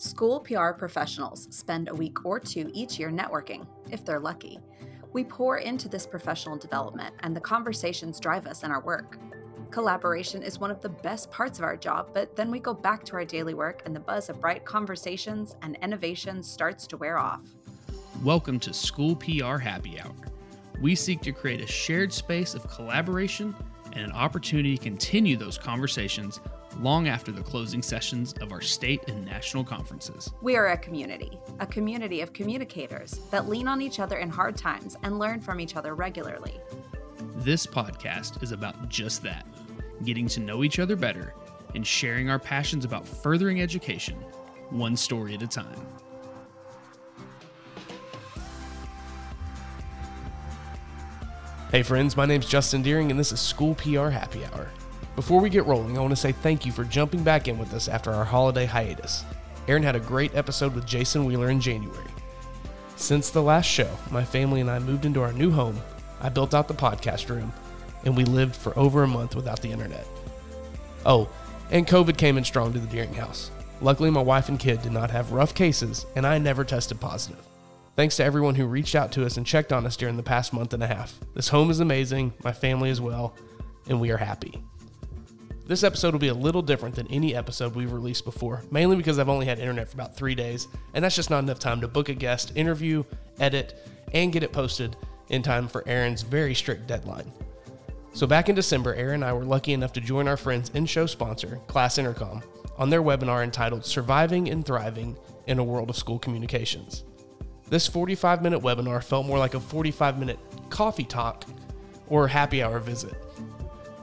School PR professionals spend a week or two each year networking, if they're lucky. We pour into this professional development, and the conversations drive us in our work. Collaboration is one of the best parts of our job, but then we go back to our daily work, and the buzz of bright conversations and innovation starts to wear off. Welcome to School PR Happy Hour. We seek to create a shared space of collaboration and an opportunity to continue those conversations long after the closing sessions of our state and national conferences. We are a community, a community of communicators that lean on each other in hard times and learn from each other regularly. This podcast is about just that getting to know each other better and sharing our passions about furthering education, one story at a time. Hey friends, my name's Justin Deering and this is School PR Happy Hour. Before we get rolling, I want to say thank you for jumping back in with us after our holiday hiatus. Aaron had a great episode with Jason Wheeler in January. Since the last show, my family and I moved into our new home, I built out the podcast room, and we lived for over a month without the internet. Oh, and COVID came in strong to the Deering house. Luckily, my wife and kid did not have rough cases, and I never tested positive. Thanks to everyone who reached out to us and checked on us during the past month and a half. This home is amazing, my family as well, and we are happy. This episode will be a little different than any episode we've released before, mainly because I've only had internet for about three days, and that's just not enough time to book a guest, interview, edit, and get it posted in time for Aaron's very strict deadline. So, back in December, Aaron and I were lucky enough to join our friends in show sponsor, Class Intercom, on their webinar entitled Surviving and Thriving in a World of School Communications. This 45 minute webinar felt more like a 45 minute coffee talk or happy hour visit.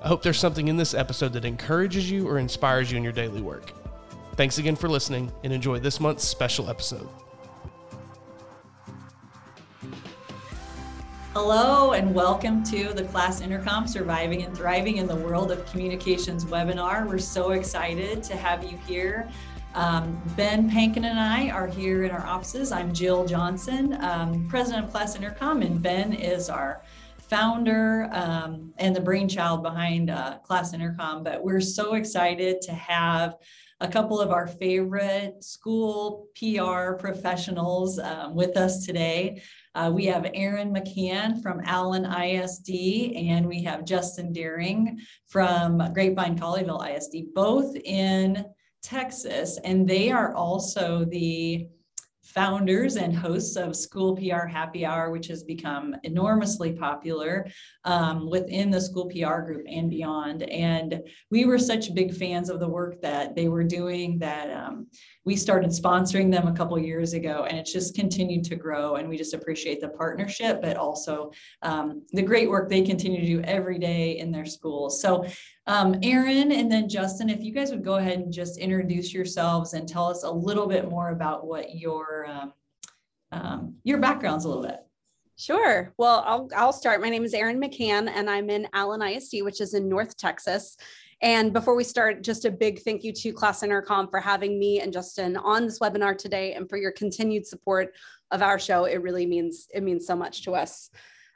I hope there's something in this episode that encourages you or inspires you in your daily work. Thanks again for listening and enjoy this month's special episode. Hello, and welcome to the Class Intercom Surviving and Thriving in the World of Communications webinar. We're so excited to have you here. Um, ben Pankin and I are here in our offices. I'm Jill Johnson, um, president of Class Intercom, and Ben is our founder um, and the brainchild behind uh, Class Intercom. But we're so excited to have a couple of our favorite school PR professionals um, with us today. Uh, we have Aaron McCann from Allen ISD, and we have Justin Deering from Grapevine Colleyville ISD, both in Texas. And they are also the founders and hosts of School PR Happy Hour, which has become enormously popular um, within the school PR group and beyond. And we were such big fans of the work that they were doing that um, we started sponsoring them a couple years ago, and it's just continued to grow. And we just appreciate the partnership, but also um, the great work they continue to do every day in their schools. So um, Aaron and then Justin, if you guys would go ahead and just introduce yourselves and tell us a little bit more about what your um, um, your background's a little bit. Sure. Well, I'll, I'll start. My name is Aaron McCann, and I'm in Allen ISD, which is in North Texas. And before we start, just a big thank you to Class Intercom for having me and Justin on this webinar today and for your continued support of our show. It really means it means so much to us.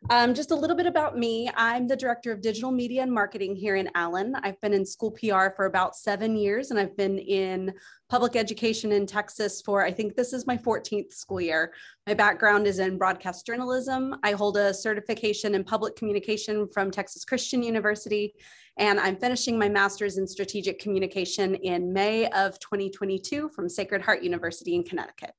Um, just a little bit about me. I'm the director of digital media and marketing here in Allen. I've been in school PR for about seven years, and I've been in public education in Texas for, I think this is my 14th school year. My background is in broadcast journalism. I hold a certification in public communication from Texas Christian University, and I'm finishing my master's in strategic communication in May of 2022 from Sacred Heart University in Connecticut.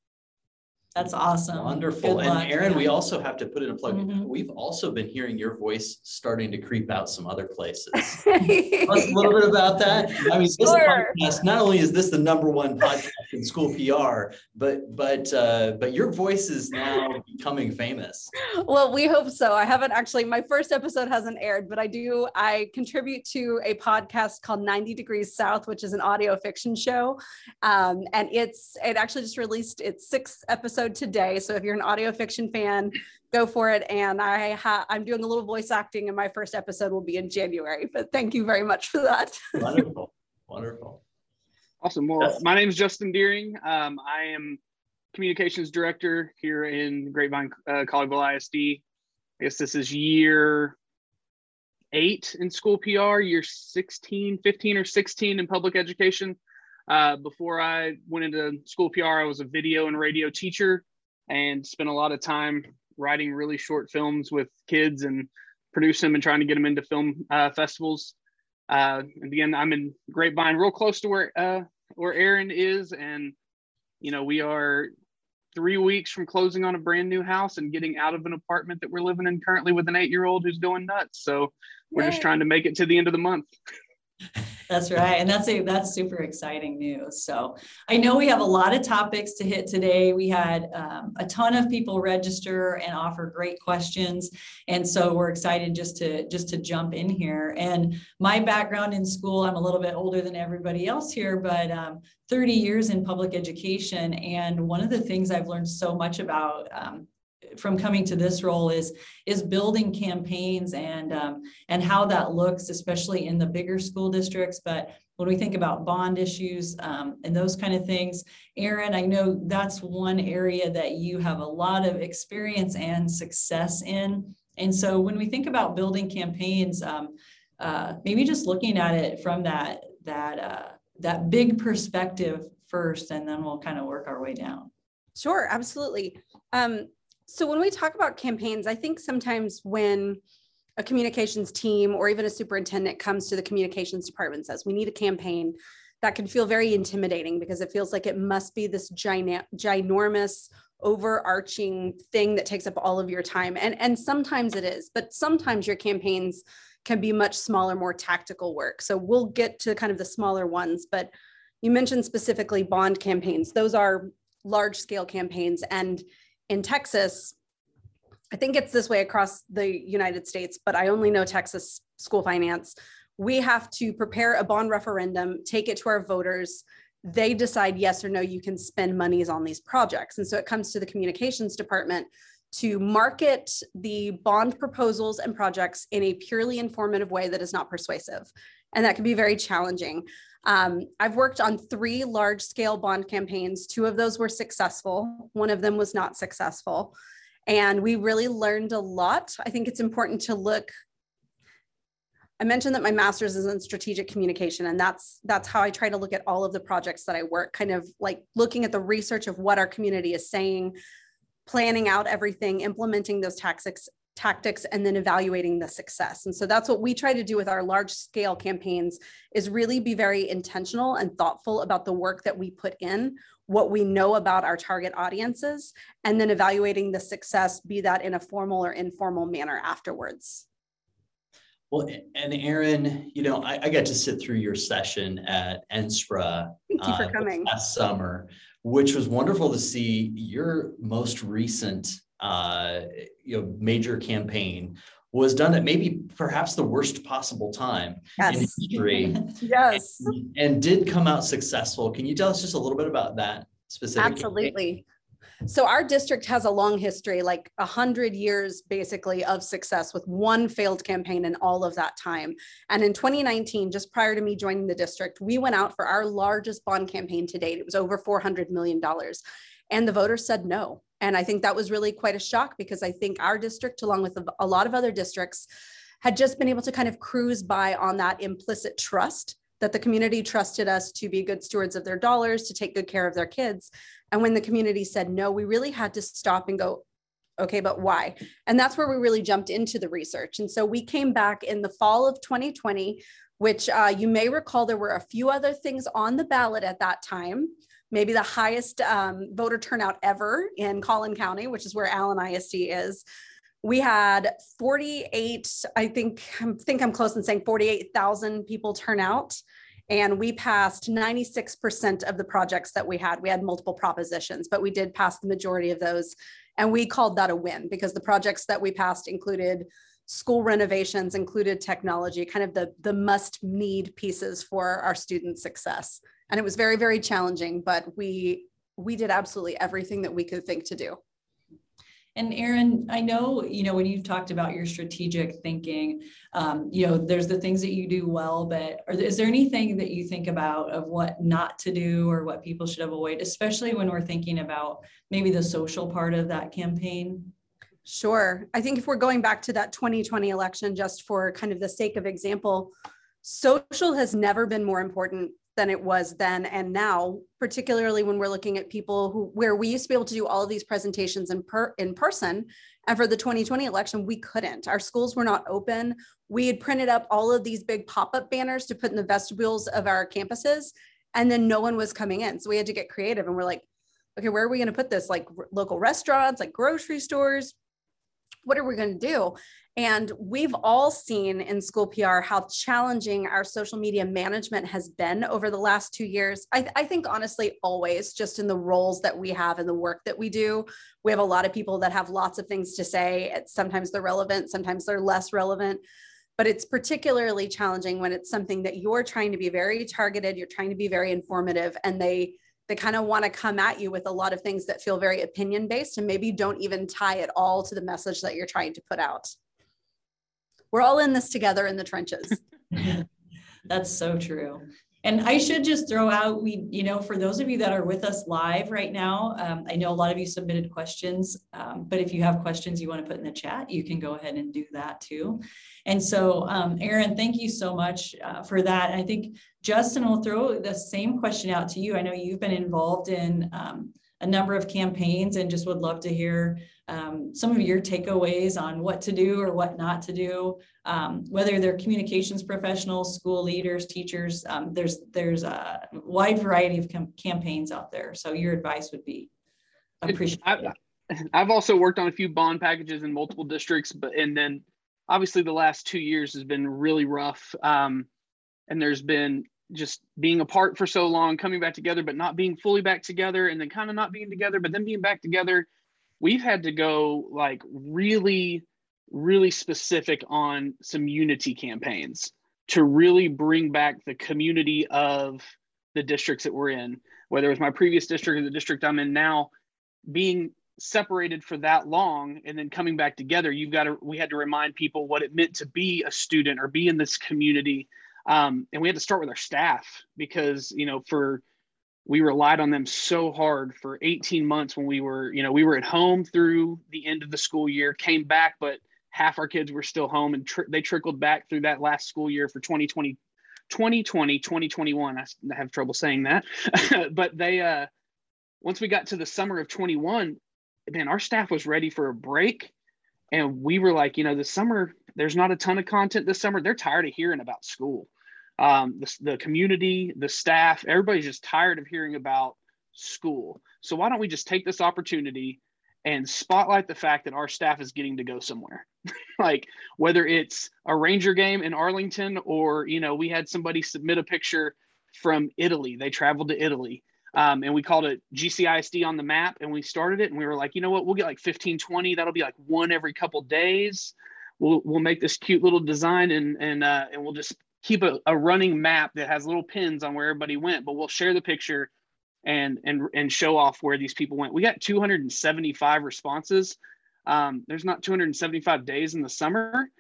That's awesome. Wonderful. Good and luck. Aaron, we also have to put in a plug. Mm-hmm. We've also been hearing your voice starting to creep out some other places. Tell us a little bit about that. I mean, this podcast, not only is this the number one podcast in school PR, but but uh, but your voice is now becoming famous. Well, we hope so. I haven't actually, my first episode hasn't aired, but I do, I contribute to a podcast called 90 Degrees South, which is an audio fiction show. Um, and it's it actually just released its sixth episode episode today. So if you're an audio fiction fan, go for it. And I ha- I'm doing a little voice acting, and my first episode will be in January. But thank you very much for that. Wonderful, wonderful, awesome. Well, yes. my name is Justin Deering. Um, I am communications director here in Grapevine uh, Colleyville ISD. I guess this is year eight in school PR, year 16, 15 or 16 in public education. Uh, before I went into school PR, I was a video and radio teacher and spent a lot of time writing really short films with kids and producing them and trying to get them into film uh, festivals. Uh, and again, I'm in Grapevine, real close to where uh, where Aaron is, and you know we are three weeks from closing on a brand new house and getting out of an apartment that we're living in currently with an eight year old who's going nuts. So we're Yay. just trying to make it to the end of the month. That's right. And that's a that's super exciting news. So I know we have a lot of topics to hit today. We had um, a ton of people register and offer great questions. And so we're excited just to just to jump in here. And my background in school, I'm a little bit older than everybody else here, but um, 30 years in public education. And one of the things I've learned so much about um, from coming to this role is is building campaigns and um, and how that looks, especially in the bigger school districts. But when we think about bond issues um, and those kind of things, Aaron, I know that's one area that you have a lot of experience and success in. And so when we think about building campaigns, um, uh, maybe just looking at it from that that uh, that big perspective first, and then we'll kind of work our way down. Sure, absolutely. Um, so when we talk about campaigns, I think sometimes when a communications team or even a superintendent comes to the communications department and says, we need a campaign, that can feel very intimidating because it feels like it must be this giant, ginormous, overarching thing that takes up all of your time. And, and sometimes it is, but sometimes your campaigns can be much smaller, more tactical work. So we'll get to kind of the smaller ones, but you mentioned specifically bond campaigns. Those are large scale campaigns. And in Texas, I think it's this way across the United States, but I only know Texas school finance. We have to prepare a bond referendum, take it to our voters. They decide yes or no, you can spend monies on these projects. And so it comes to the communications department to market the bond proposals and projects in a purely informative way that is not persuasive. And that can be very challenging. Um, I've worked on three large scale bond campaigns. Two of those were successful, one of them was not successful. And we really learned a lot. I think it's important to look. I mentioned that my master's is in strategic communication, and that's that's how I try to look at all of the projects that I work, kind of like looking at the research of what our community is saying, planning out everything, implementing those tactics tactics and then evaluating the success. And so that's what we try to do with our large scale campaigns is really be very intentional and thoughtful about the work that we put in, what we know about our target audiences, and then evaluating the success, be that in a formal or informal manner afterwards. Well, and Aaron, you know, I, I got to sit through your session at NSPRA Thank you for uh, coming. last summer, which was wonderful to see your most recent uh, you know major campaign was done at maybe perhaps the worst possible time yes. in history. yes. And, and, did come out successful. Can you tell us just a little bit about that specific? Absolutely. Campaign? So our district has a long history, like a hundred years basically of success with one failed campaign in all of that time. And in 2019, just prior to me joining the district, we went out for our largest bond campaign to date. It was over $400 million. And the voters said no. And I think that was really quite a shock because I think our district, along with a lot of other districts, had just been able to kind of cruise by on that implicit trust that the community trusted us to be good stewards of their dollars, to take good care of their kids. And when the community said no, we really had to stop and go, okay, but why? And that's where we really jumped into the research. And so we came back in the fall of 2020, which uh, you may recall there were a few other things on the ballot at that time maybe the highest um, voter turnout ever in Collin County, which is where Allen ISD is. We had 48, I think, I think I'm close in saying 48,000 people turn out. And we passed 96% of the projects that we had. We had multiple propositions, but we did pass the majority of those. And we called that a win because the projects that we passed included school renovations, included technology, kind of the, the must need pieces for our student success and it was very very challenging but we we did absolutely everything that we could think to do and Aaron, I know, you know, when you've talked about your strategic thinking, um, you know, there's the things that you do well, but are, is there anything that you think about of what not to do or what people should avoid, especially when we're thinking about maybe the social part of that campaign? Sure. I think if we're going back to that 2020 election, just for kind of the sake of example, social has never been more important than it was then and now particularly when we're looking at people who where we used to be able to do all of these presentations in per in person and for the 2020 election we couldn't. Our schools were not open. We had printed up all of these big pop-up banners to put in the vestibules of our campuses and then no one was coming in. So we had to get creative and we're like okay where are we going to put this? Like local restaurants like grocery stores? What are we going to do and we've all seen in school PR how challenging our social media management has been over the last two years. I, th- I, think, honestly, always just in the roles that we have and the work that we do. We have a lot of people that have lots of things to say. Sometimes they're relevant, sometimes they're less relevant. But it's particularly challenging when it's something that you're trying to be very targeted, you're trying to be very informative, and they they kind of want to come at you with a lot of things that feel very opinion based and maybe don't even tie at all to the message that you're trying to put out we're all in this together in the trenches. That's so true. And I should just throw out, we, you know, for those of you that are with us live right now, um, I know a lot of you submitted questions, um, but if you have questions you want to put in the chat, you can go ahead and do that too. And so, um, Aaron, thank you so much uh, for that. And I think Justin will throw the same question out to you. I know you've been involved in um, a number of campaigns and just would love to hear um, some of your takeaways on what to do or what not to do, um, whether they're communications professionals, school leaders, teachers. Um, there's there's a wide variety of com- campaigns out there. So your advice would be appreciated. I've, I've also worked on a few bond packages in multiple districts, but and then obviously the last two years has been really rough. Um, and there's been just being apart for so long, coming back together, but not being fully back together, and then kind of not being together, but then being back together we've had to go like really really specific on some unity campaigns to really bring back the community of the districts that we're in whether it was my previous district or the district i'm in now being separated for that long and then coming back together you've got to we had to remind people what it meant to be a student or be in this community. Um, and we had to start with our staff because you know for we relied on them so hard for 18 months when we were, you know, we were at home through the end of the school year, came back, but half our kids were still home and tr- they trickled back through that last school year for 2020, 2020, 2021. I have trouble saying that, but they, uh, once we got to the summer of 21, man, our staff was ready for a break. And we were like, you know, the summer, there's not a ton of content this summer. They're tired of hearing about school um, the, the community, the staff, everybody's just tired of hearing about school. So why don't we just take this opportunity and spotlight the fact that our staff is getting to go somewhere? Like whether it's a ranger game in arlington or you know we had somebody submit a picture from italy. They traveled to italy um, and we called it gcisd on the map and we started it and we were like you know what? We'll get like 15 20 that'll be like one every couple days. We'll we'll make this cute little design and and uh, and we'll just keep a, a running map that has little pins on where everybody went, but we'll share the picture and and and show off where these people went. We got 275 responses. Um, there's not 275 days in the summer.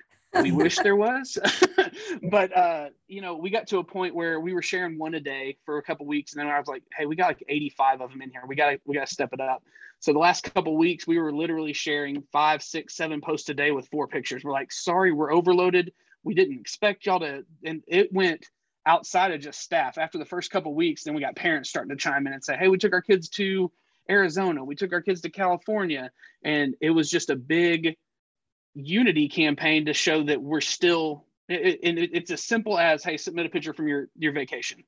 We wish there was, but uh, you know, we got to a point where we were sharing one a day for a couple weeks, and then I was like, "Hey, we got like 85 of them in here. We got to we got to step it up." So the last couple weeks, we were literally sharing five, six, seven posts a day with four pictures. We're like, "Sorry, we're overloaded we didn't expect y'all to and it went outside of just staff. After the first couple weeks then we got parents starting to chime in and say hey we took our kids to arizona. We took our kids to california. And it was just a big unity campaign to show that we're still and it, it's as simple as hey submit a picture from your your vacation.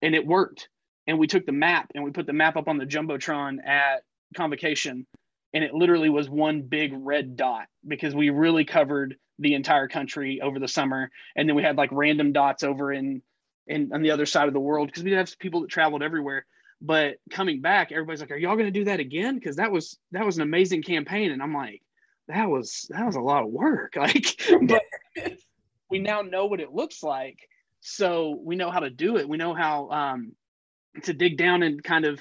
And it worked. And we took the map and we put the map up on the jumbotron at convocation and it literally was one big red dot because we really covered the entire country over the summer. And then we had like random dots over in in on the other side of the world because we have people that traveled everywhere. But coming back everybody's like are y'all going to do that again? Because that was that was an amazing campaign. And i'm like that was that was a lot of work. Like but we now know what it looks like. So we know how to do it. We know how um to dig down and kind of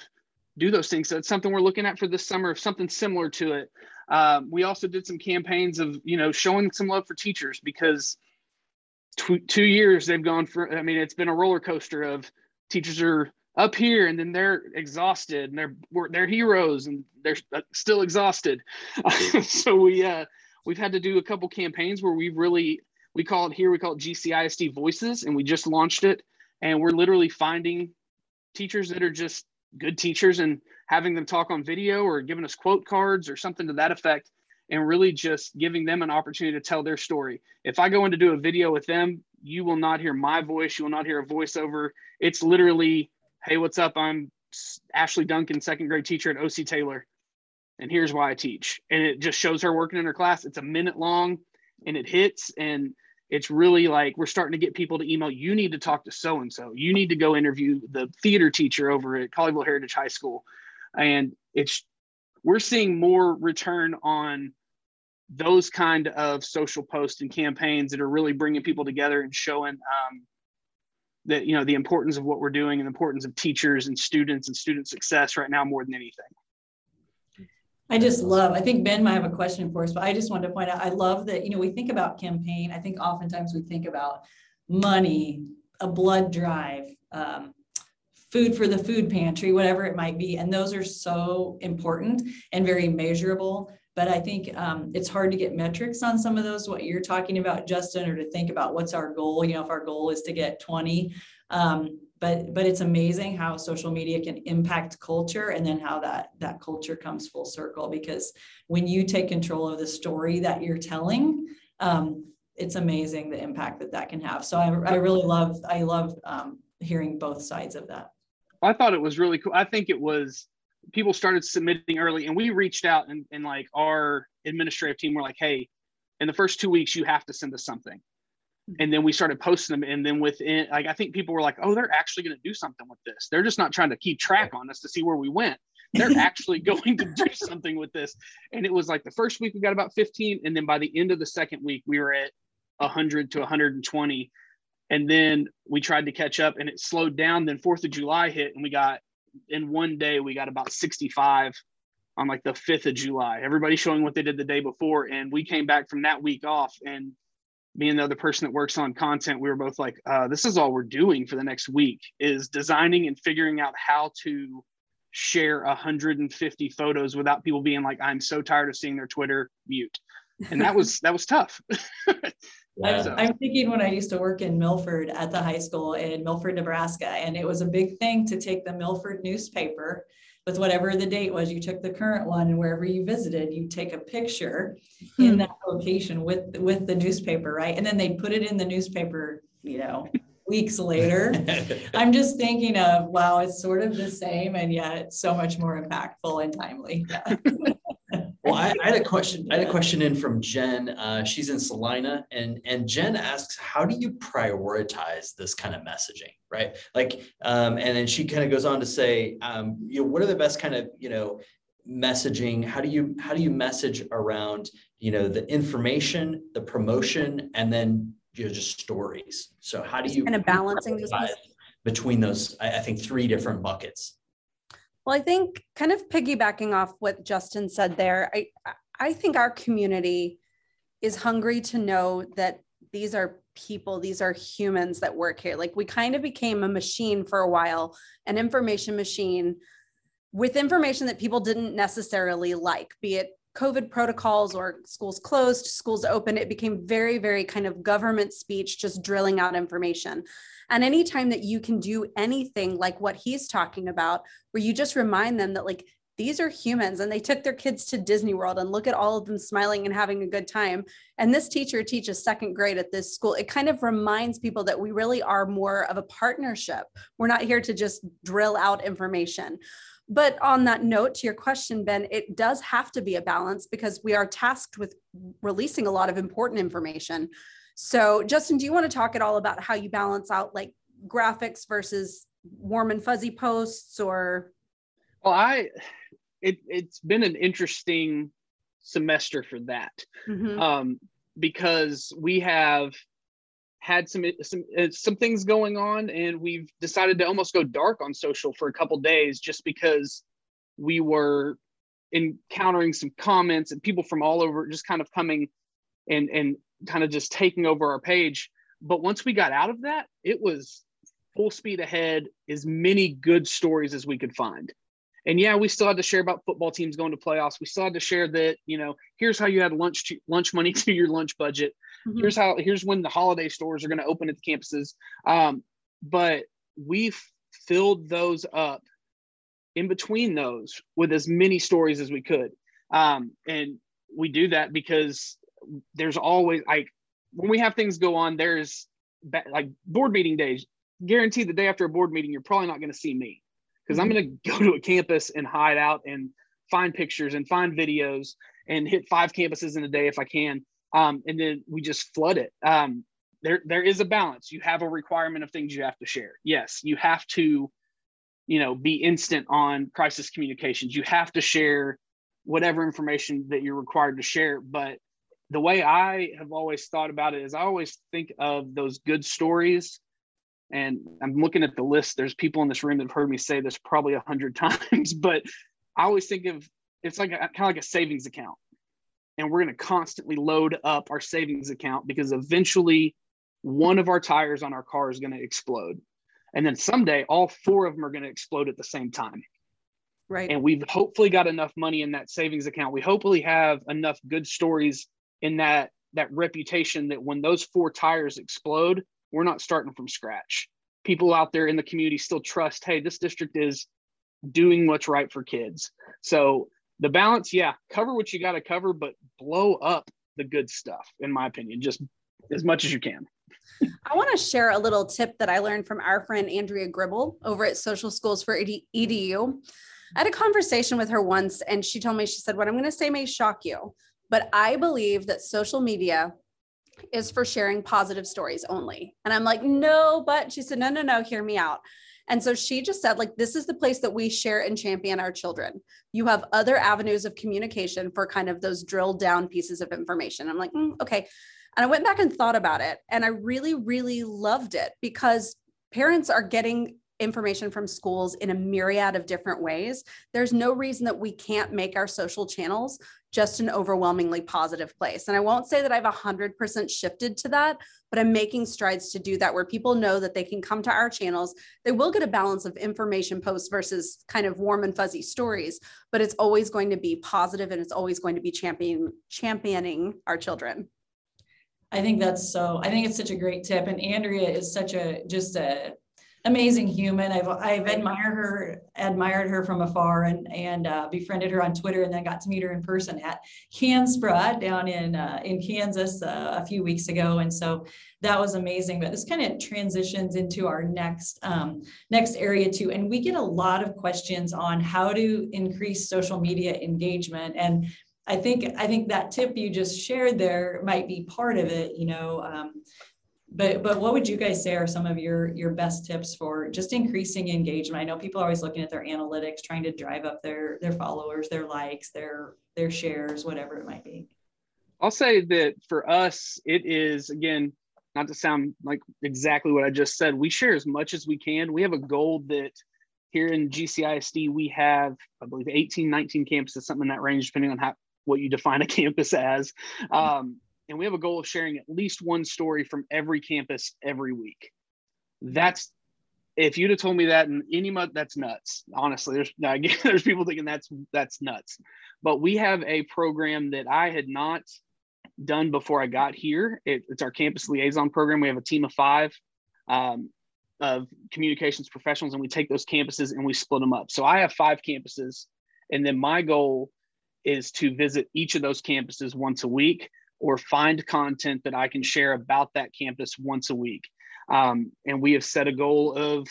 do those things so it's something we're looking at for this summer something similar to it um, we also did some campaigns of you know showing some love for teachers because tw- two years they've gone for. I mean, it's been a roller coaster of teachers are up here and then they're exhausted and they're they're heroes and they're uh, still exhausted. so we uh, we've had to do a couple campaigns where we've really we call it here we call it GCISD Voices and we just launched it and we're literally finding teachers that are just good teachers and having them talk on video or giving us quote cards or something to that effect and really just giving them an opportunity to tell their story. If I go in to do a video with them, you will not hear my voice. You will not hear a voiceover. It's literally, hey, what's up? I'm Ashley Duncan, second grade teacher at OC Taylor. And here's why I teach. And it just shows her working in her class. It's a minute long and it hits. And it's really like we're starting to get people to email, you need to talk to so and so. You need to go interview the theater teacher over at Colleyville Heritage High School. And it's, we're seeing more return on those kind of social posts and campaigns that are really bringing people together and showing um, that you know the importance of what we're doing and the importance of teachers and students and student success right now more than anything I just love, I think Ben might have a question for us, but I just wanted to point out, I love that, you know, we think about campaign. I think oftentimes we think about money, a blood drive, um, food for the food pantry, whatever it might be. And those are so important and very measurable. But I think um, it's hard to get metrics on some of those, what you're talking about, Justin, or to think about what's our goal. You know, if our goal is to get 20, um, but but it's amazing how social media can impact culture and then how that that culture comes full circle because when you take control of the story that you're telling um, it's amazing the impact that that can have. So i, I really love i love um, hearing both sides of that. I thought it was really cool. I think it was people started submitting early and we reached out and, and like our administrative team were like hey in the first two weeks you have to send us something and then we started posting them and then within like i think people were like oh they're actually going to do something with this. They're just not trying to keep track on us to see where we went. They're actually going to do something with this. And it was like the first week we got about 15 and then by the end of the second week we were at 100 to 120 and then we tried to catch up and it slowed down. Then fourth of july hit and we got in one day we got about 65 on like the 5th of july. Everybody showing what they did the day before and we came back from that week off and me and the other person that works on content we were both like uh, this is all we're doing for the next week is designing and figuring out how to share 150 photos without people being like i'm so tired of seeing their twitter mute. And that was that was tough. I'm, I'm, thinking when I used to work in Milford at the high school in Milford, Nebraska, and it was a big thing to take the Milford newspaper with whatever the date was, you took the current one and wherever you visited, you take a picture hmm. in that location with with the newspaper, right? And then they put it in the newspaper, you know, weeks later. I'm just thinking of wow, it's sort of the same and yet so much more impactful and timely. Yeah. well, I, I, had a question. I had a question in from Jen. Uh, she's in Salina, and and Jen asks, "How do you prioritize this kind of messaging?" Right? Like, um, and then she kind of goes on to say, um, "You know, what are the best kind of you know messaging? How do you how do you message around you know the information, the promotion, and then you know just stories? So how do you kind of balancing between those? I, I think three different buckets." Well, I think kind of piggybacking off what Justin said there, I I think our community is hungry to know that these are people, these are humans that work here. Like we kind of became a machine for a while, an information machine with information that people didn't necessarily like, be it COVID protocols or schools closed, schools open. It became very, very kind of government speech, just drilling out information. And anytime that you can do anything like what he's talking about, where you just remind them that, like, these are humans and they took their kids to Disney World and look at all of them smiling and having a good time. And this teacher teaches second grade at this school. It kind of reminds people that we really are more of a partnership. We're not here to just drill out information. But on that note, to your question, Ben, it does have to be a balance because we are tasked with releasing a lot of important information. So, Justin, do you want to talk at all about how you balance out like graphics versus warm and fuzzy posts or? Well, I, it, it's been an interesting semester for that mm-hmm. um, because we have had some some uh, some things going on and we've decided to almost go dark on social for a couple days just because we were encountering some comments and people from all over just kind of coming and and kind of just taking over our page. But once we got out of that, it was full speed ahead, as many good stories as we could find. And yeah, we still had to share about football teams going to playoffs. We still had to share that, you know, here's how you had lunch to, lunch money to your lunch budget. Mm-hmm. Here's how here's when the holiday stores are going to open at the campuses. Um, but we've filled those up in between those with as many stories as we could. Um, and we do that because there's always like when we have things go on, there's like board meeting days. Guarantee the day after a board meeting, you're probably not going to see me because I'm going to go to a campus and hide out and find pictures and find videos and hit five campuses in a day if I can. Um, and then we just flood it. Um, there, there is a balance. You have a requirement of things you have to share. Yes, you have to, you know, be instant on crisis communications. You have to share whatever information that you're required to share. But the way I have always thought about it is I always think of those good stories. And I'm looking at the list. There's people in this room that have heard me say this probably a hundred times, but I always think of it's like a, kind of like a savings account. And we're going to constantly load up our savings account because eventually one of our tires on our car is going to explode. And then someday all four of them are going to explode at the same time. Right. And we've hopefully got enough money in that savings account. We hopefully have enough good stories in that that reputation that when those four tires explode, we're not starting from scratch. People out there in the community still trust, hey, this district is doing what's right for kids. So the balance, yeah, cover what you got to cover, but blow up the good stuff, in my opinion, just as much as you can. I want to share a little tip that I learned from our friend Andrea Gribble over at Social Schools for EDU. I had a conversation with her once and she told me, she said, What I'm going to say may shock you, but I believe that social media is for sharing positive stories only. And I'm like, No, but she said, No, no, no, hear me out. And so she just said, like, this is the place that we share and champion our children. You have other avenues of communication for kind of those drilled down pieces of information. I'm like, mm, okay. And I went back and thought about it. And I really, really loved it because parents are getting information from schools in a myriad of different ways. There's no reason that we can't make our social channels just an overwhelmingly positive place. And I won't say that I've 100% shifted to that, but I'm making strides to do that where people know that they can come to our channels. They will get a balance of information posts versus kind of warm and fuzzy stories, but it's always going to be positive and it's always going to be champion, championing our children. I think that's so, I think it's such a great tip. And Andrea is such a, just a, amazing human. I've I've admired her, admired her from afar, and and uh, befriended her on Twitter, and then got to meet her in person at KanSPRA down in uh, in Kansas uh, a few weeks ago, and so that was amazing. But this kind of transitions into our next um, next area too, and we get a lot of questions on how to increase social media engagement and. I think I think that tip you just shared there might be part of it. You know, um, but but what would you guys say are some of your your best tips for just increasing engagement? I know people are always looking at their analytics trying to drive up their their followers their likes their their shares whatever it might be. I'll say that for us it is again not to sound like exactly what i just said we share as much as we can. We have a goal that here in gcisd we have i believe 18 19 campuses something in that range depending on how what you define a campus as. Um, and we have a goal of sharing at least one story from every campus every week. That's if you'd have told me that in any month, that's nuts. Honestly, there's again, there's people thinking that's that's nuts, but we have a program that I had not done before I got here. It, it's our campus liaison program. We have a team of five um, of communications professionals, and we take those campuses and we split them up. So I have five campuses, and then my goal is to visit each of those campuses once a week or find content that I can share about that campus once a week. Um, and we have set a goal of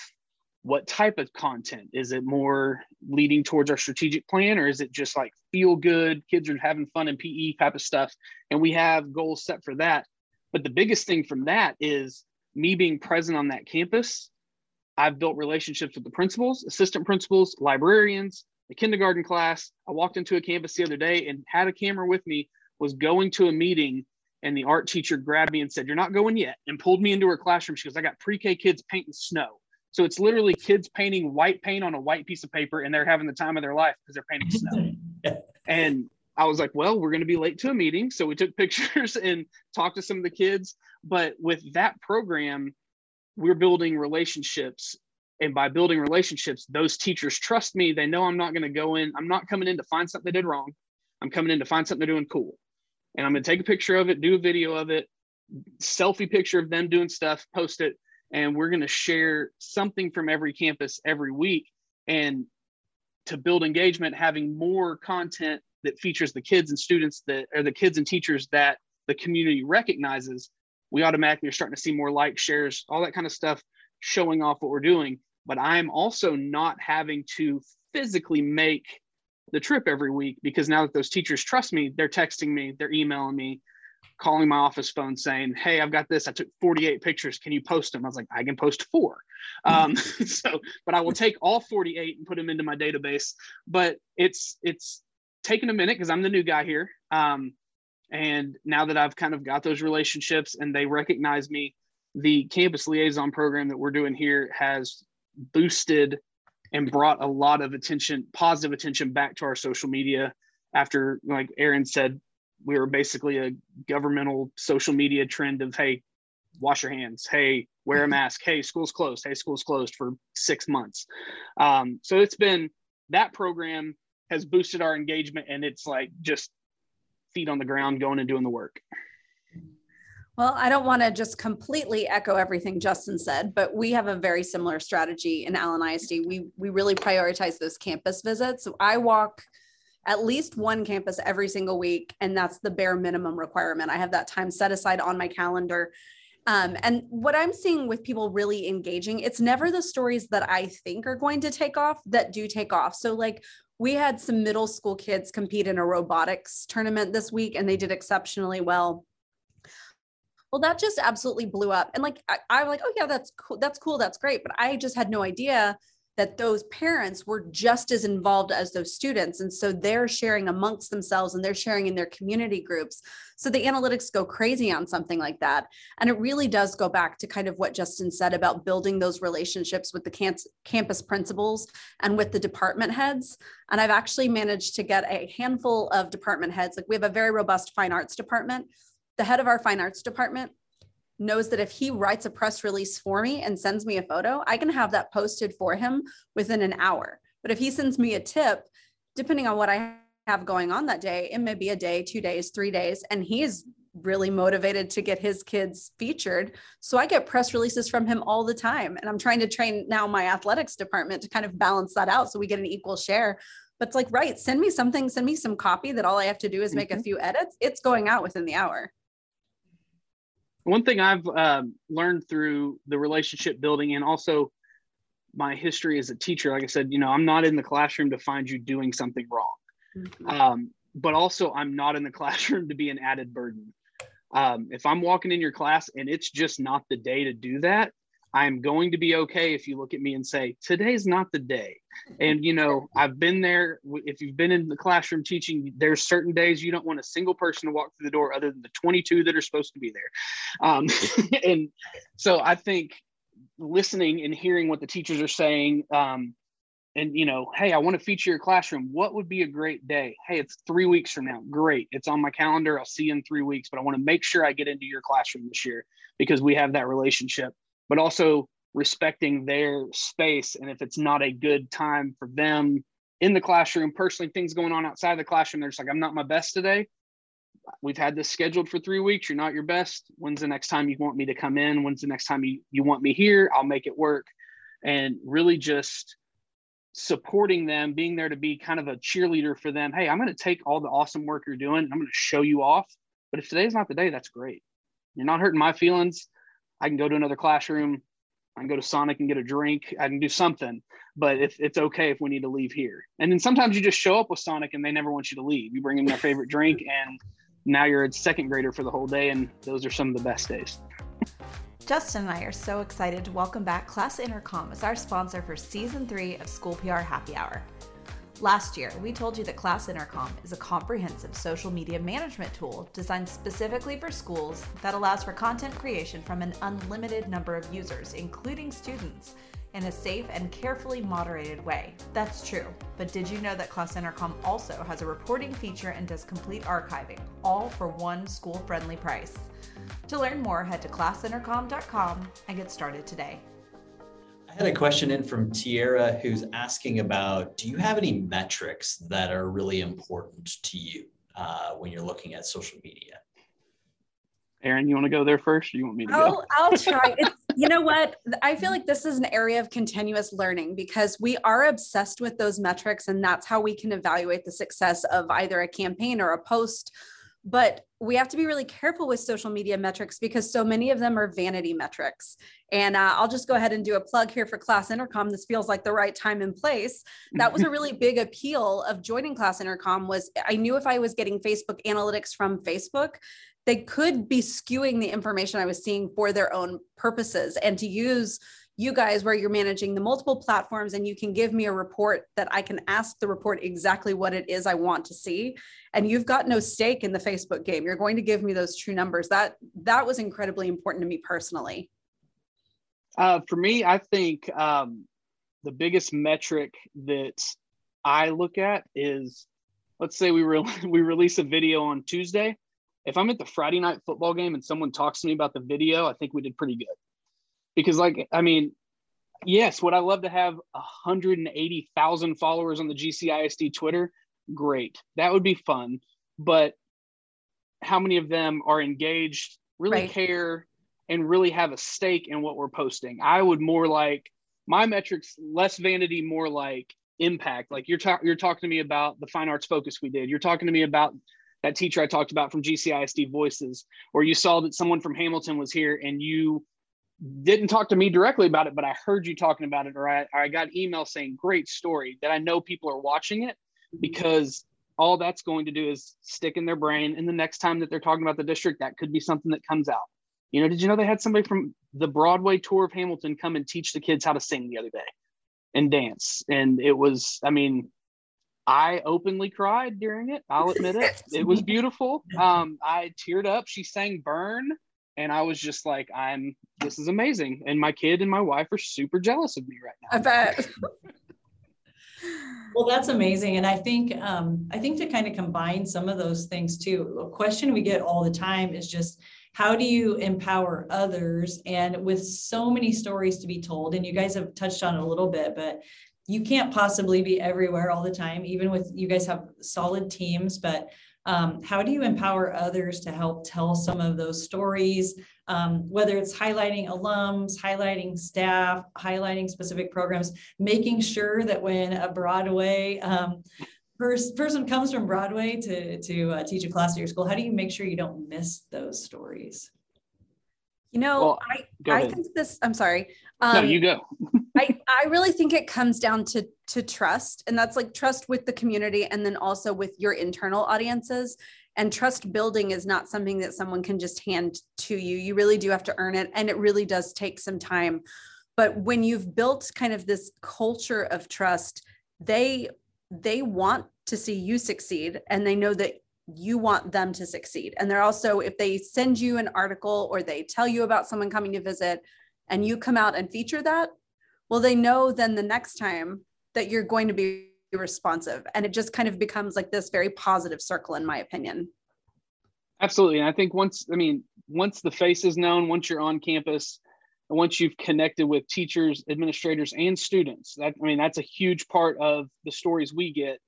what type of content? Is it more leading towards our strategic plan or is it just like feel good kids are having fun in pe type of stuff? And we have goals set for that. But the biggest thing from that is me being present on that campus. I've built relationships with the principals assistant principals librarians the kindergarten class. I walked into a campus the other day and had a camera with me was going to a meeting and the art teacher grabbed me and said, You're not going yet, and pulled me into her classroom. She goes, I got pre K kids painting snow. So it's literally kids painting white paint on a white piece of paper and they're having the time of their life because they're painting snow. and I was like, Well, we're going to be late to a meeting. So we took pictures and talked to some of the kids. But with that program, we're building relationships. And by building relationships, those teachers trust me. They know I'm not going to go in, I'm not coming in to find something they did wrong. I'm coming in to find something they're doing cool and I'm going to take a picture of it, do a video of it, selfie picture of them doing stuff, post it. and we're going to share something from every campus every week. And to build engagement, having more content that features the kids and students that are the kids and teachers that the community recognizes, we automatically are starting to see more likes, shares, all that kind of stuff showing off what we're doing. But I'm also not having to physically make the trip every week because now that those teachers trust me, they're texting me, they're emailing me, calling my office phone saying, Hey, I've got this. I took 48 pictures. Can you post them? I was like, I can post four. Um, so, but I will take all 48 and put them into my database. But it's, it's taken a minute because I'm the new guy here. Um, and now that I've kind of got those relationships and they recognize me, the campus liaison program that we're doing here has boosted and brought a lot of attention, positive attention back to our social media after, like Aaron said, we were basically a governmental social media trend of, hey, wash your hands. Hey, wear a mask. Hey, school's closed. Hey, school's closed for six months. Um, so it's been that program has boosted our engagement and it's like just feet on the ground going and doing the work. Well, I don't want to just completely echo everything Justin said, but we have a very similar strategy in Allen ISD. We we really prioritize those campus visits. So I walk at least one campus every single week, and that's the bare minimum requirement. I have that time set aside on my calendar. Um, and what I'm seeing with people really engaging, it's never the stories that I think are going to take off that do take off. So, like, we had some middle school kids compete in a robotics tournament this week, and they did exceptionally well well that just absolutely blew up and like I, i'm like oh yeah that's cool that's cool that's great but i just had no idea that those parents were just as involved as those students and so they're sharing amongst themselves and they're sharing in their community groups so the analytics go crazy on something like that and it really does go back to kind of what justin said about building those relationships with the camp- campus principals and with the department heads and i've actually managed to get a handful of department heads like we have a very robust fine arts department the head of our fine arts department knows that if he writes a press release for me and sends me a photo, I can have that posted for him within an hour. But if he sends me a tip, depending on what I have going on that day, it may be a day, two days, three days, and he's really motivated to get his kids featured. So I get press releases from him all the time. And I'm trying to train now my athletics department to kind of balance that out so we get an equal share. But it's like, right, send me something, send me some copy that all I have to do is make mm-hmm. a few edits. It's going out within the hour one thing I've uh, learned through the relationship building and also my history as a teacher, like I said, you know, I'm not in the classroom to find you doing something wrong. Mm-hmm. Um, but also, I'm not in the classroom to be an added burden. Um, if I'm walking in your class and it's just not the day to do that, I'm going to be okay if you look at me and say, today's not the day. And, you know, I've been there. If you've been in the classroom teaching, there's certain days you don't want a single person to walk through the door other than the 22 that are supposed to be there. Um, and so I think listening and hearing what the teachers are saying, um, and you know, hey, I want to feature your classroom. What would be a great day? Hey, it's three weeks from now. Great. It's on my calendar. I'll see you in three weeks, but I want to make sure I get into your classroom this year because we have that relationship but also respecting their space. And if it's not a good time for them in the classroom, personally, things going on outside the classroom, they're just like, I'm not my best today. We've had this scheduled for three weeks. You're not your best. When's the next time you want me to come in? When's the next time you, you want me here? I'll make it work. And really just supporting them, being there to be kind of a cheerleader for them. Hey, I'm going to take all the awesome work you're doing. I'm going to show you off. But if today's not the day, that's great. You're not hurting my feelings. I can go to another classroom. I can go to Sonic and get a drink. I can do something, but if it's okay if we need to leave here. And then sometimes you just show up with Sonic and they never want you to leave. You bring them their favorite drink, and now you're a second grader for the whole day. And those are some of the best days. Justin and I are so excited to welcome back Class Intercom as our sponsor for season three of School PR Happy Hour. Last year, we told you that Class Intercom is a comprehensive social media management tool designed specifically for schools that allows for content creation from an unlimited number of users, including students, in a safe and carefully moderated way. That's true, but did you know that Class Intercom also has a reporting feature and does complete archiving, all for one school friendly price? To learn more, head to classintercom.com and get started today. I had a question in from Tierra who's asking about do you have any metrics that are really important to you uh, when you're looking at social media? Aaron, you want to go there first? Or you want me to I'll, go? I'll try. It's you know what? I feel like this is an area of continuous learning because we are obsessed with those metrics, and that's how we can evaluate the success of either a campaign or a post. But we have to be really careful with social media metrics because so many of them are vanity metrics. And uh, I'll just go ahead and do a plug here for Class Intercom. This feels like the right time and place. That was a really big appeal of joining Class Intercom. Was I knew if I was getting Facebook analytics from Facebook, they could be skewing the information I was seeing for their own purposes and to use you guys where you're managing the multiple platforms and you can give me a report that I can ask the report exactly what it is I want to see. And you've got no stake in the Facebook game. You're going to give me those true numbers. That that was incredibly important to me personally. Uh, for me I think um, the biggest metric that I look at is let's say we re- we release a video on Tuesday. If I'm at the Friday night football game and someone talks to me about the video, I think we did pretty good. Because, like, I mean, yes, would I love to have 180,000 followers on the GCISD Twitter? Great. That would be fun. But how many of them are engaged, really right. care, and really have a stake in what we're posting? I would more like my metrics, less vanity, more like impact. Like you're, ta- you're talking to me about the fine arts focus we did. You're talking to me about that teacher I talked about from GCISD Voices, or you saw that someone from Hamilton was here and you didn't talk to me directly about it, but I heard you talking about it, or I, or I got email saying, great story, that I know people are watching it because all that's going to do is stick in their brain. And the next time that they're talking about the district, that could be something that comes out. You know, did you know they had somebody from the Broadway tour of Hamilton come and teach the kids how to sing the other day and dance? And it was, I mean, I openly cried during it. I'll admit it. It was beautiful. Um, I teared up. She sang "Burn," and I was just like, "I'm. This is amazing." And my kid and my wife are super jealous of me right now. I bet. well, that's amazing, and I think um, I think to kind of combine some of those things too. A question we get all the time is just how do you empower others and with so many stories to be told and you guys have touched on it a little bit but you can't possibly be everywhere all the time, even with you guys have solid teams, but um, how do you empower others to help tell some of those stories, um, whether it's highlighting alums, highlighting staff, highlighting specific programs, making sure that when a Broadway um, pers- person comes from Broadway to, to uh, teach a class at your school, how do you make sure you don't miss those stories? You know, well, I, I think this, I'm sorry. Um, no, you go. I, I really think it comes down to to trust and that's like trust with the community and then also with your internal audiences. And trust building is not something that someone can just hand to you. You really do have to earn it and it really does take some time. But when you've built kind of this culture of trust they they want to see you succeed and they know that you want them to succeed. And they're also if they send you an article or they tell you about someone coming to visit and you come out and feature that well they know then the next time that you're going to be responsive and it just kind of becomes like this very positive circle in my opinion. Absolutely and i think once i mean once the face is known once you're on campus and once you've connected with teachers administrators and students that i mean that's a huge part of the stories we get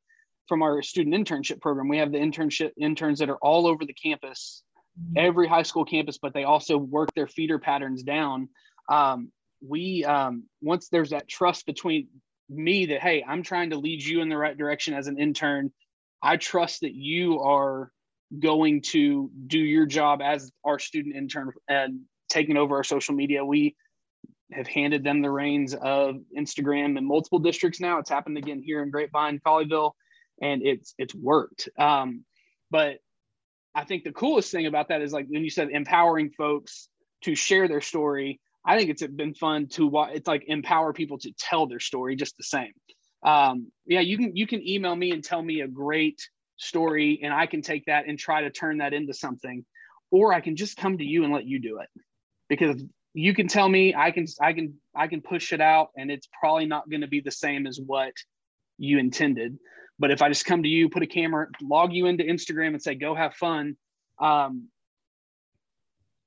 from our student internship program. We have the internship interns that are all over the campus mm-hmm. every high school campus but they also work their feeder patterns down. Um, we um, once there's that trust between me that hey i'm trying to lead you in the right direction as an intern i trust that you are going to do your job as our student intern and taking over our social media. We have handed them the reins of instagram in multiple districts now. It's happened again here in grapevine colleyville and it's it's worked. Um, but i think the coolest thing about that is like when you said empowering folks to share their story I think it's been fun to watch. It's like empower people to tell their story just the same. Um, yeah, you can you can email me and tell me a great story, and I can take that and try to turn that into something, or I can just come to you and let you do it because you can tell me I can I can I can push it out, and it's probably not going to be the same as what you intended. But if I just come to you, put a camera, log you into Instagram, and say go have fun, um,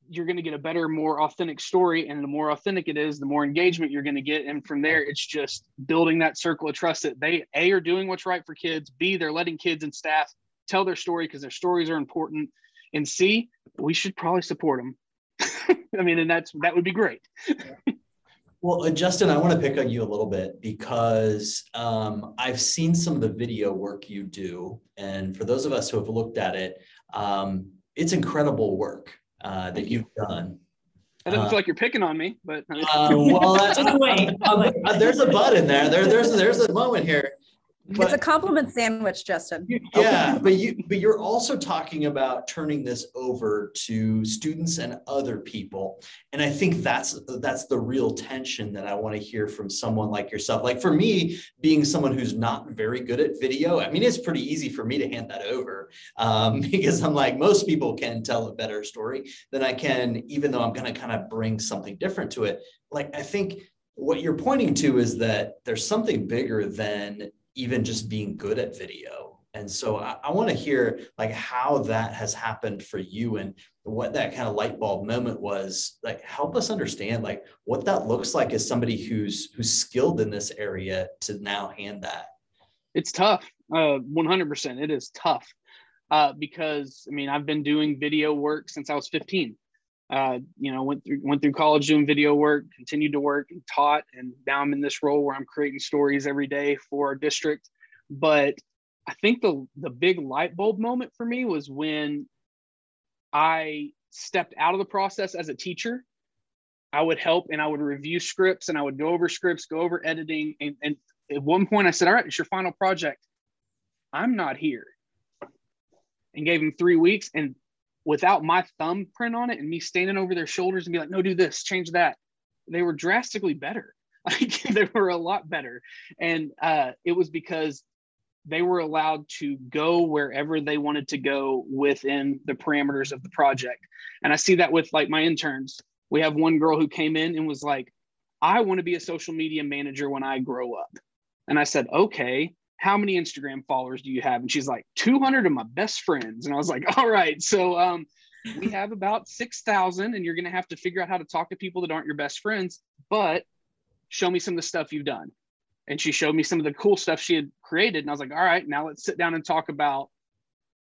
you're going to get a better, more authentic story. And the more authentic it is, the more engagement you're going to get. And from there, it's just building that circle of trust that they, A, are doing what's right for kids, B, they're letting kids and staff tell their story because their stories are important. And C, we should probably support them. I mean, and that's that would be great. Well, uh, Justin, I want to pick on you a little bit because um, I've seen some of the video work you do. And for those of us who have looked at it, um, it's incredible work uh, that you've done. I don't uh, feel like you're picking on me, but uh, well, wait, uh, there's a but in there. There, there's there's a moment here. But, it's a compliment sandwich, Justin. Yeah, okay. but you but you're also talking about turning this over to students and other people. And I think that's that's the real tension that I want to hear from someone like yourself. Like for me, being someone who's not very good at video, I mean, it's pretty easy for me to hand that over um, because I'm like most people can tell a better story than I can, even though I'm going to kind of bring something different to it. Like I think what you're pointing to is that there's something bigger than even just being good at video. And so I, I want to hear like how that has happened for you and what that kind of light bulb moment was. Like help us understand like what that looks like as somebody who's who's skilled in this area to now hand that. It's tough. Uh 100%. It is tough. Uh, because I mean, I've been doing video work since I was 15 uh, you know, went through went through college doing video work, continued to work and taught, and now I'm in this role where I'm creating stories every day for our district. But I think the the big light bulb moment for me was when I stepped out of the process as a teacher. I would help and I would review scripts and I would go over scripts, go over editing. And, and at one point I said, All right, it's your final project. I'm not here. And gave him three weeks. And without my thumbprint on it and me standing over their shoulders and be like, no, do this, change that. They were drastically better. Like they were a lot better. And uh, it was because they were allowed to go wherever they wanted to go within the parameters of the project. And I see that with like my interns. We have one girl who came in and was like, I want to be a social media manager when I grow up. And I said, okay how many Instagram followers do you have? And she's like, 200 of my best friends. And I was like, all right. So um, we have about 6,000, and you're going to have to figure out how to talk to people that aren't your best friends, but show me some of the stuff you've done. And she showed me some of the cool stuff she had created. And I was like, all right, now let's sit down and talk about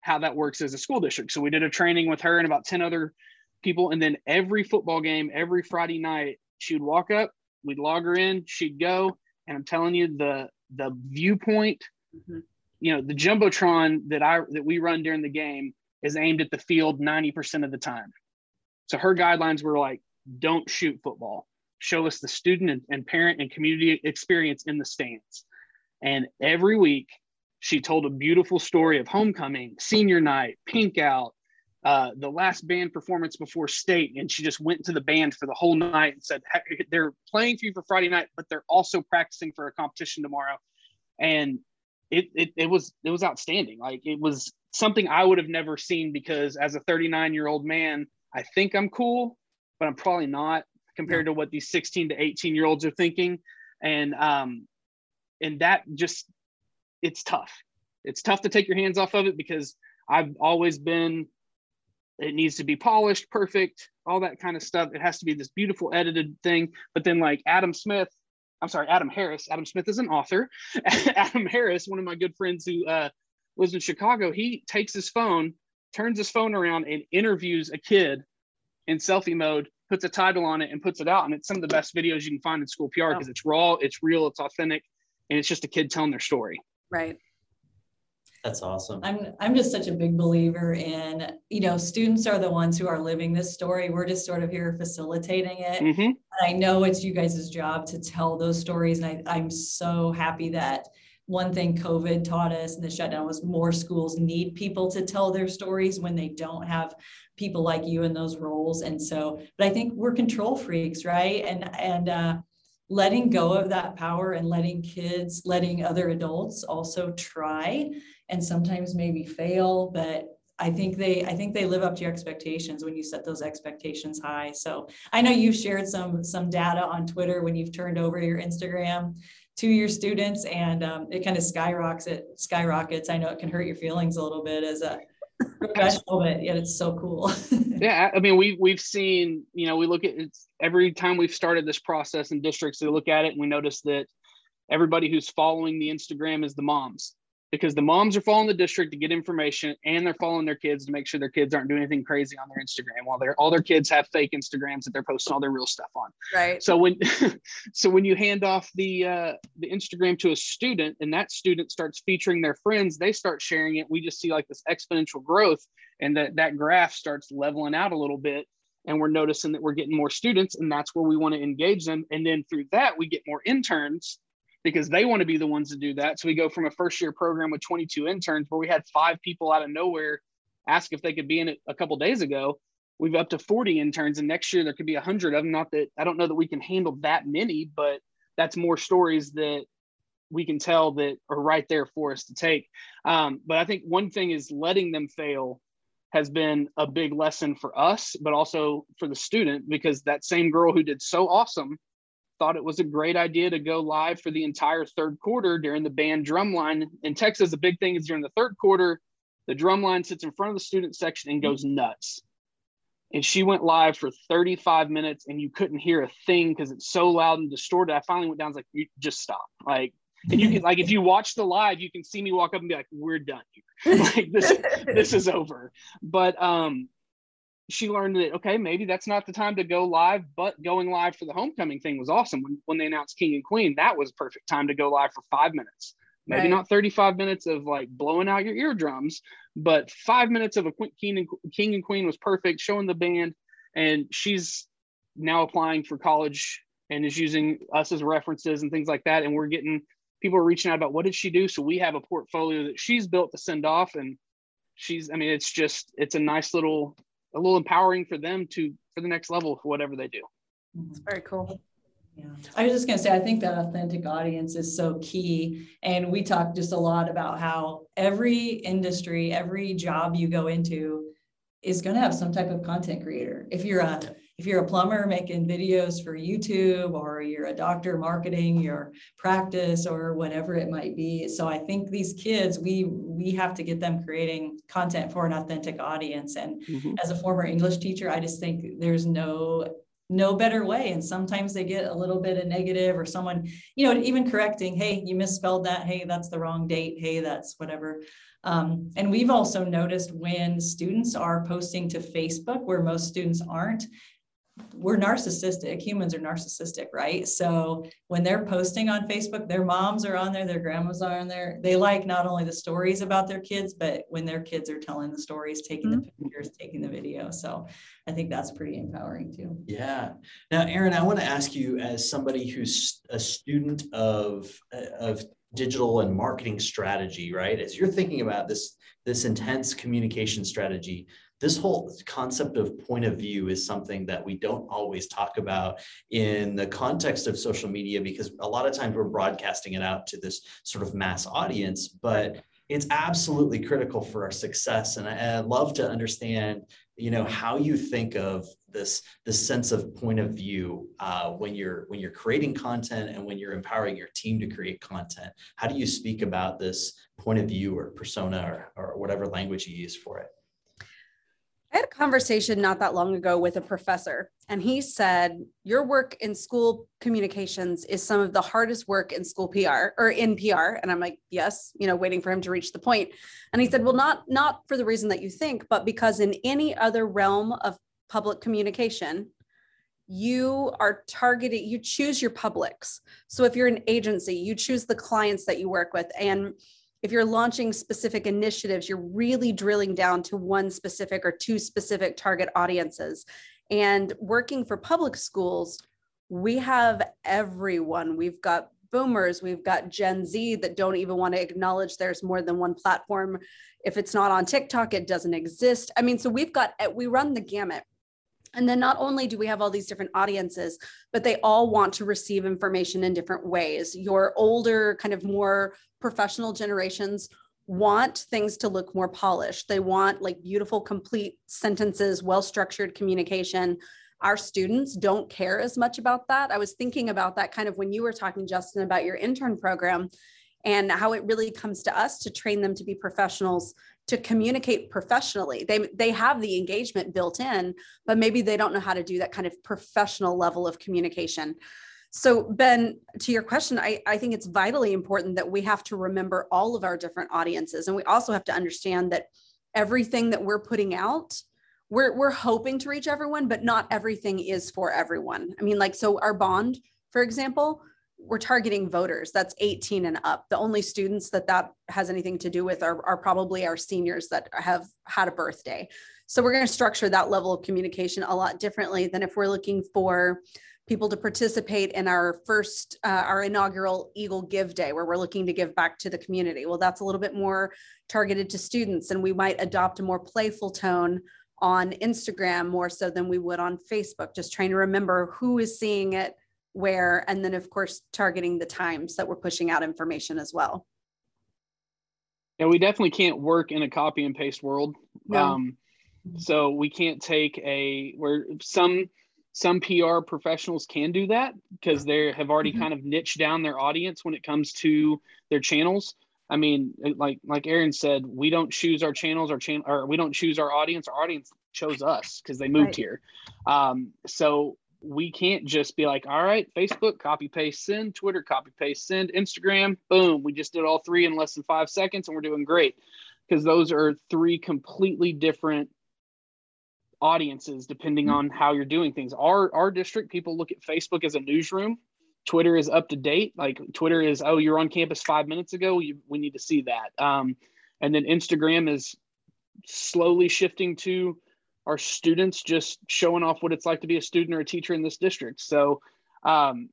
how that works as a school district. So we did a training with her and about 10 other people. And then every football game, every Friday night, she would walk up, we'd log her in, she'd go. And I'm telling you, the the viewpoint, mm-hmm. you know, the jumbotron that I that we run during the game is aimed at the field 90% of the time. So her guidelines were like, don't shoot football. Show us the student and, and parent and community experience in the stands. And every week she told a beautiful story of homecoming, senior night, pink out, uh, the last band performance before state, and she just went to the band for the whole night and said they're playing for you for Friday night, but they're also practicing for a competition tomorrow. And it, it it was it was outstanding. Like it was something I would have never seen because as a 39 year old man, I think I'm cool, but I'm probably not compared to what these 16 to 18 year olds are thinking. And um, and that just it's tough. It's tough to take your hands off of it because I've always been it needs to be polished, perfect, all that kind of stuff. It has to be this beautiful edited thing. But then, like Adam Smith, I'm sorry, Adam Harris. Adam Smith is an author. Adam Harris, one of my good friends who uh, lives in Chicago, he takes his phone, turns his phone around, and interviews a kid in selfie mode, puts a title on it, and puts it out. And it's some of the best videos you can find in school PR because it's raw, it's real, it's authentic, and it's just a kid telling their story. Right. That's awesome. I'm I'm just such a big believer in, you know, students are the ones who are living this story. We're just sort of here facilitating it. Mm-hmm. And I know it's you guys' job to tell those stories. And I, I'm so happy that one thing COVID taught us and the shutdown was more schools need people to tell their stories when they don't have people like you in those roles. And so, but I think we're control freaks, right? And and uh letting go of that power and letting kids, letting other adults also try and sometimes maybe fail, but I think they I think they live up to your expectations when you set those expectations high. So I know you've shared some some data on Twitter when you've turned over your Instagram to your students and um, it kind of skyrockets it skyrockets. I know it can hurt your feelings a little bit as a professional, but yet it's so cool. yeah, I mean, we we've seen, you know, we look at it's every time we've started this process in districts, we look at it and we notice that everybody who's following the Instagram is the moms. Because the moms are following the district to get information and they're following their kids to make sure their kids aren't doing anything crazy on their Instagram while they're all their kids have fake Instagrams that they're posting all their real stuff on. Right. So when so when you hand off the uh, the Instagram to a student and that student starts featuring their friends, they start sharing it. We just see like this exponential growth and that that graph starts leveling out a little bit and we're noticing that we're getting more students and that's where we want to engage them and then through that we get more interns because they want to be the ones to do that. So we go from a first year program with 22 interns where we had five people out of nowhere ask if they could be in it a couple days ago. We've up to 40 interns, and next year there could be 100 of them. Not that I don't know that we can handle that many, but that's more stories that we can tell that are right there for us to take. Um, but I think one thing is letting them fail has been a big lesson for us, but also for the student because that same girl who did so awesome thought it was a great idea to go live for the entire third quarter during the band drum line. In Texas, the big thing is during the third quarter, the drum line sits in front of the student section and goes nuts. And she went live for 35 minutes and you couldn't hear a thing because it's so loud and distorted. I finally went down, and was like, you just stop. Like, and you can like if you watch the live, you can see me walk up and be like, we're done like this, this is over. But um she learned that okay maybe that's not the time to go live but going live for the homecoming thing was awesome. When, when they announced king and queen that was perfect time to go live for five minutes. Maybe right. not 35 minutes of like blowing out your eardrums but five minutes of a king and, king and queen was perfect showing the band and she's now applying for college and is using us as references and things like that. And we're getting people are reaching out about what did she do? So we have a portfolio that she's built to send off and she's i mean it's just it's a nice little a little empowering for them to for the next level for whatever they do. It's mm-hmm. very cool. Yeah. I was just going to say, I think that authentic audience is so key. And we talk just a lot about how every industry, every job you go into is going to have some type of content creator. If you're a if you're a plumber making videos for YouTube or you're a doctor marketing your practice or whatever it might be. So I think these kids, we we have to get them creating content for an authentic audience. And mm-hmm. as a former English teacher, I just think there's no no better way. And sometimes they get a little bit of negative or someone, you know, even correcting, hey, you misspelled that. Hey, that's the wrong date. Hey, that's whatever. Um, and we've also noticed when students are posting to Facebook, where most students aren't, we're narcissistic. Humans are narcissistic right? So when they're posting on facebook their moms are on there their grandmas are on there. They like not only the stories about their kids but when their kids are telling the stories taking mm-hmm. the pictures taking the video. So i think that's pretty empowering too. Yeah. Now aaron i want to ask you as somebody who's a student of of digital and marketing strategy right? As you're thinking about this this intense communication strategy this whole concept of point of view is something that we don't always talk about in the context of social media because a lot of times we're broadcasting it out to this sort of mass audience but it's absolutely critical for our success. And I, would love to understand you know how you think of this this sense of point of view uh, when you're when you're creating content and when you're empowering your team to create content. How do you speak about this point of view or persona or, or whatever language you use for it I had a conversation not that long ago with a professor, and he said, Your work in school communications is some of the hardest work in school PR or in PR. And I'm like, Yes, you know, waiting for him to reach the point. And he said, Well, not not for the reason that you think, but because in any other realm of public communication, you are targeting, you choose your publics. So if you're an agency, you choose the clients that you work with. And if you're launching specific initiatives, you're really drilling down to one specific or two specific target audiences. And working for public schools, we have everyone. We've got boomers, we've got Gen Z that don't even want to acknowledge there's more than one platform. If it's not on TikTok, it doesn't exist. I mean, so we've got, eh, we run the gamut. And then not only do we have all these different audiences, but they all want to receive information in different ways. Your older, kind of more professional generations want things to look more polished. They want like beautiful, complete sentences, well structured communication. Our students don't care as much about that. I was thinking about that kind of when you were talking, Justin, about your intern program and how it really comes to us to train them to be professionals to communicate professionally they they have the engagement built in but maybe they don't know how to do that kind of professional level of communication So, Ben, to your question, I, I think it's vitally important that we have to remember all of our different audiences. And we also have to understand that everything that we're putting out, we're, we're hoping to reach everyone, but not everything is for everyone. I mean, like, so our bond, for example, we're targeting voters that's 18 and up the only students that that has anything to do with are, are probably our seniors that have had a birthday so we're going to structure that level of communication a lot differently than if we're looking for people to participate in our first uh, our inaugural eagle give day where we're looking to give back to the community well that's a little bit more targeted to students and we might adopt a more playful tone on instagram more so than we would on facebook just trying to remember who is seeing it where, and then of course, targeting the times that we're pushing out information as well. Yeah, we definitely can't work in a copy and paste world. No. Um, so we can't take a where some some PR professionals can do that because they have already mm-hmm. kind of niched down their audience when it comes to their channels. I mean, like like Aaron said, we don't choose our channels, our channel, or we don't choose our audience. Our audience chose us because they moved right. here. Um, so we can't just be like, all right, Facebook, copy, paste, send, Twitter, copy, paste, send, Instagram, boom. We just did all three in less than five seconds and we're doing great. Because those are three completely different audiences depending mm-hmm. on how you're doing things. Our our district, people look at Facebook as a newsroom. Twitter is up to date. Like Twitter is, oh, you're on campus five minutes ago. You, we need to see that. Um, and then Instagram is slowly shifting to our students just showing off what it's like to be a student or a teacher in this district. So um,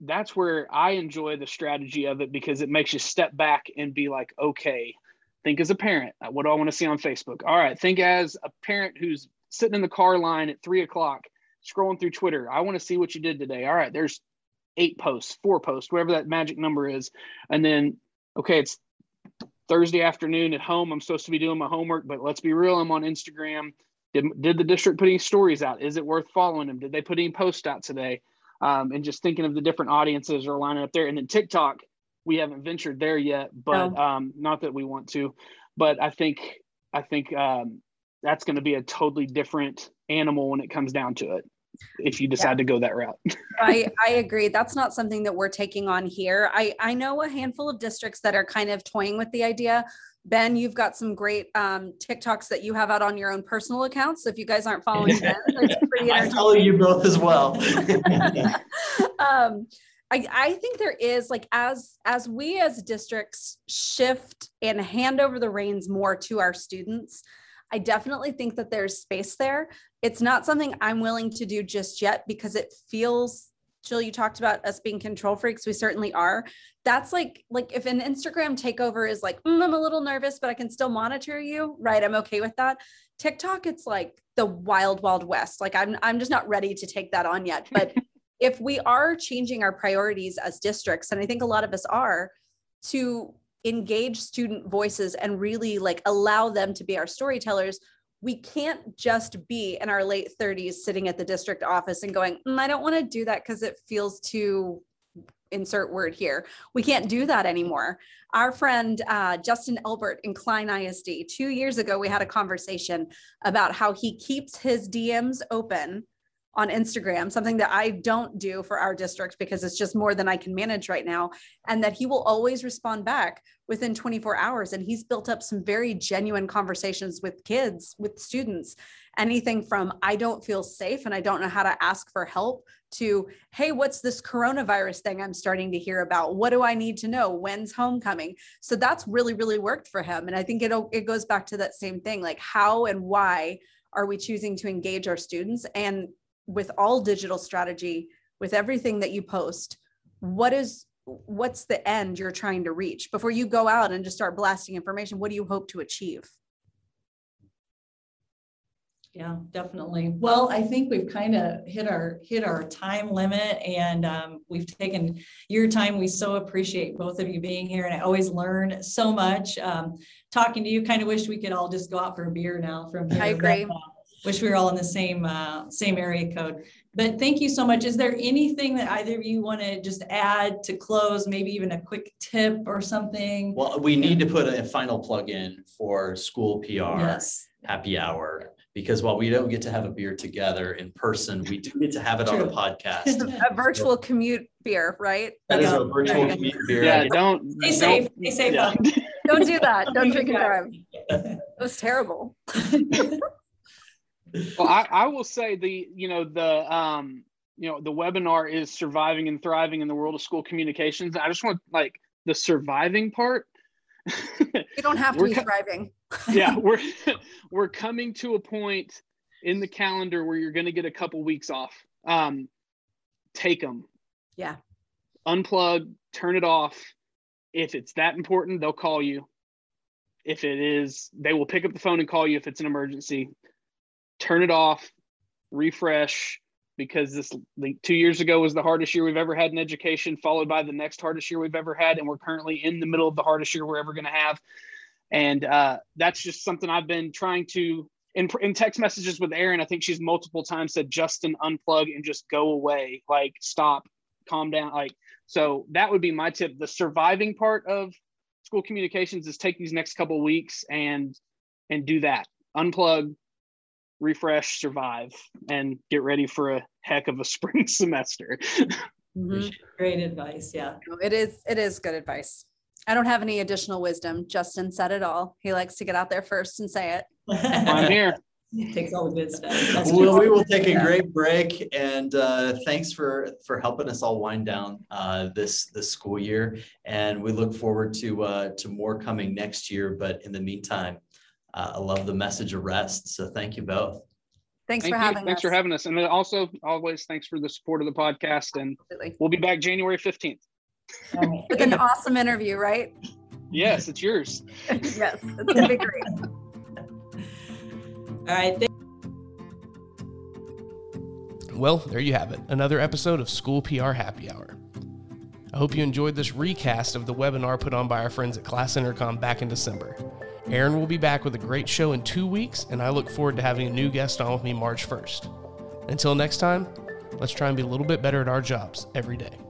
that's where I enjoy the strategy of it because it makes you step back and be like, okay, think as a parent. What do I want to see on Facebook? All right, think as a parent who's sitting in the car line at three o'clock, scrolling through Twitter. I want to see what you did today. All right, there's eight posts, four posts, whatever that magic number is. And then, okay, it's Thursday afternoon at home. I'm supposed to be doing my homework, but let's be real, I'm on Instagram did, did the district put any stories out? Is it worth following them? Did they put any posts out today? Um, and just thinking of the different audiences are lining up there. And then TikTok, we haven't ventured there yet, but no. um, not that we want to. But I think I think um, that's going to be a totally different animal when it comes down to it if you decide yeah. to go that route. I, I agree. That's not something that we're taking on here. I, I know a handful of districts that are kind of toying with the idea. Ben, you've got some great um, TikToks that you have out on your own personal accounts. So if you guys aren't following Ben, it's pretty I follow you both as well. um, I, I think there is like as as we as districts shift and hand over the reins more to our students, I definitely think that there's space there. It's not something I'm willing to do just yet because it feels Jill, you talked about us being control freaks. We certainly are. That's like like if an Instagram takeover is like, mm, I'm a little nervous, but I can still monitor you, right? I'm okay with that. TikTok, it's like the wild, wild west. Like I'm I'm just not ready to take that on yet. But if we are changing our priorities as districts, and I think a lot of us are, to engage student voices and really like allow them to be our storytellers we can't just be in our late 30s sitting at the district office and going mm, i don't want to do that because it feels too insert word here. We can't do that anymore. Our friend uh, justin elbert in klein isd two years ago we had a conversation about how he keeps his dms open on Instagram, something that I don't do for our district because it's just more than I can manage right now. And that he will always respond back within 24 hours. And he's built up some very genuine conversations with kids, with students, anything from I don't feel safe and I don't know how to ask for help to, hey, what's this coronavirus thing I'm starting to hear about? What do I need to know? When's homecoming? So that's really, really worked for him. And I think it, it goes back to that same thing like, how and why are we choosing to engage our students? And with all digital strategy with everything that you post what is what's the end you're trying to reach? Before you go out and just start blasting information what do you hope to achieve? Yeah definitely. Well i think we've kind of hit our hit our time limit and um, we've taken your time. We so appreciate both of you being here and i always learn so much. Um, talking to you kind of wish we could all just go out for a beer now from here. i agree. But, uh, wish we were all in the same uh, same area code. But thank you so much. Is there anything that either of you want to just add to close? Maybe even a quick tip or something? Well, we need to put a final plug in for school PR yes. happy hour because while we don't get to have a beer together in person, we do get to have it True. on a podcast. a virtual commute beer, right? That is a virtual commute beer. Yeah, don't stay safe. Stay safe. Yeah. don't do that. Don't drink and drive. It was terrible. well, I, I will say the you know the um you know the webinar is surviving and thriving in the world of school communications. I just want like the surviving part. you don't have to be thriving. yeah, we're we're coming to a point in the calendar where you're going to get a couple weeks off. Um, take them. Yeah. Unplug, turn it off. If it's that important, they'll call you. If it is, they will pick up the phone and call you if it's an emergency. Turn it off, refresh, because this like, two years ago was the hardest year we've ever had in education, followed by the next hardest year we've ever had, and we're currently in the middle of the hardest year we're ever going to have. And uh, that's just something I've been trying to in, in text messages with Aaron. I think she's multiple times said, "Justin, unplug and just go away. Like, stop, calm down." Like, so that would be my tip. The surviving part of school communications is take these next couple weeks and and do that. Unplug, refresh, survive, and get ready for a heck of a spring semester. mm-hmm. Great advice. Yeah. It is, it is good advice. I don't have any additional wisdom. Justin said it all. He likes to get out there first and say it. I'm here. He takes all the good stuff. well, we will take a great break, and uh, thanks for for helping us all wind down uh, this this school year. And we look forward to uh, to more coming next year. But in the meantime, uh, I love the message of rest. So thank you both. Thanks Thank for you. having thanks us. for having us. And also always thanks for the support of the podcast. And Absolutely. we'll be back January 15th. With an awesome interview, right? Yes, it's yours. yes, it's gonna be great. All right. well, there you have it. Another episode of School PR Happy Hour. I hope you enjoyed this recast of the webinar put on by our friends at Class Intercom back in December. Aaron will be back with a great show in two weeks, and I look forward to having a new guest on with me March 1st. Until next time, let's try and be a little bit better at our jobs every day.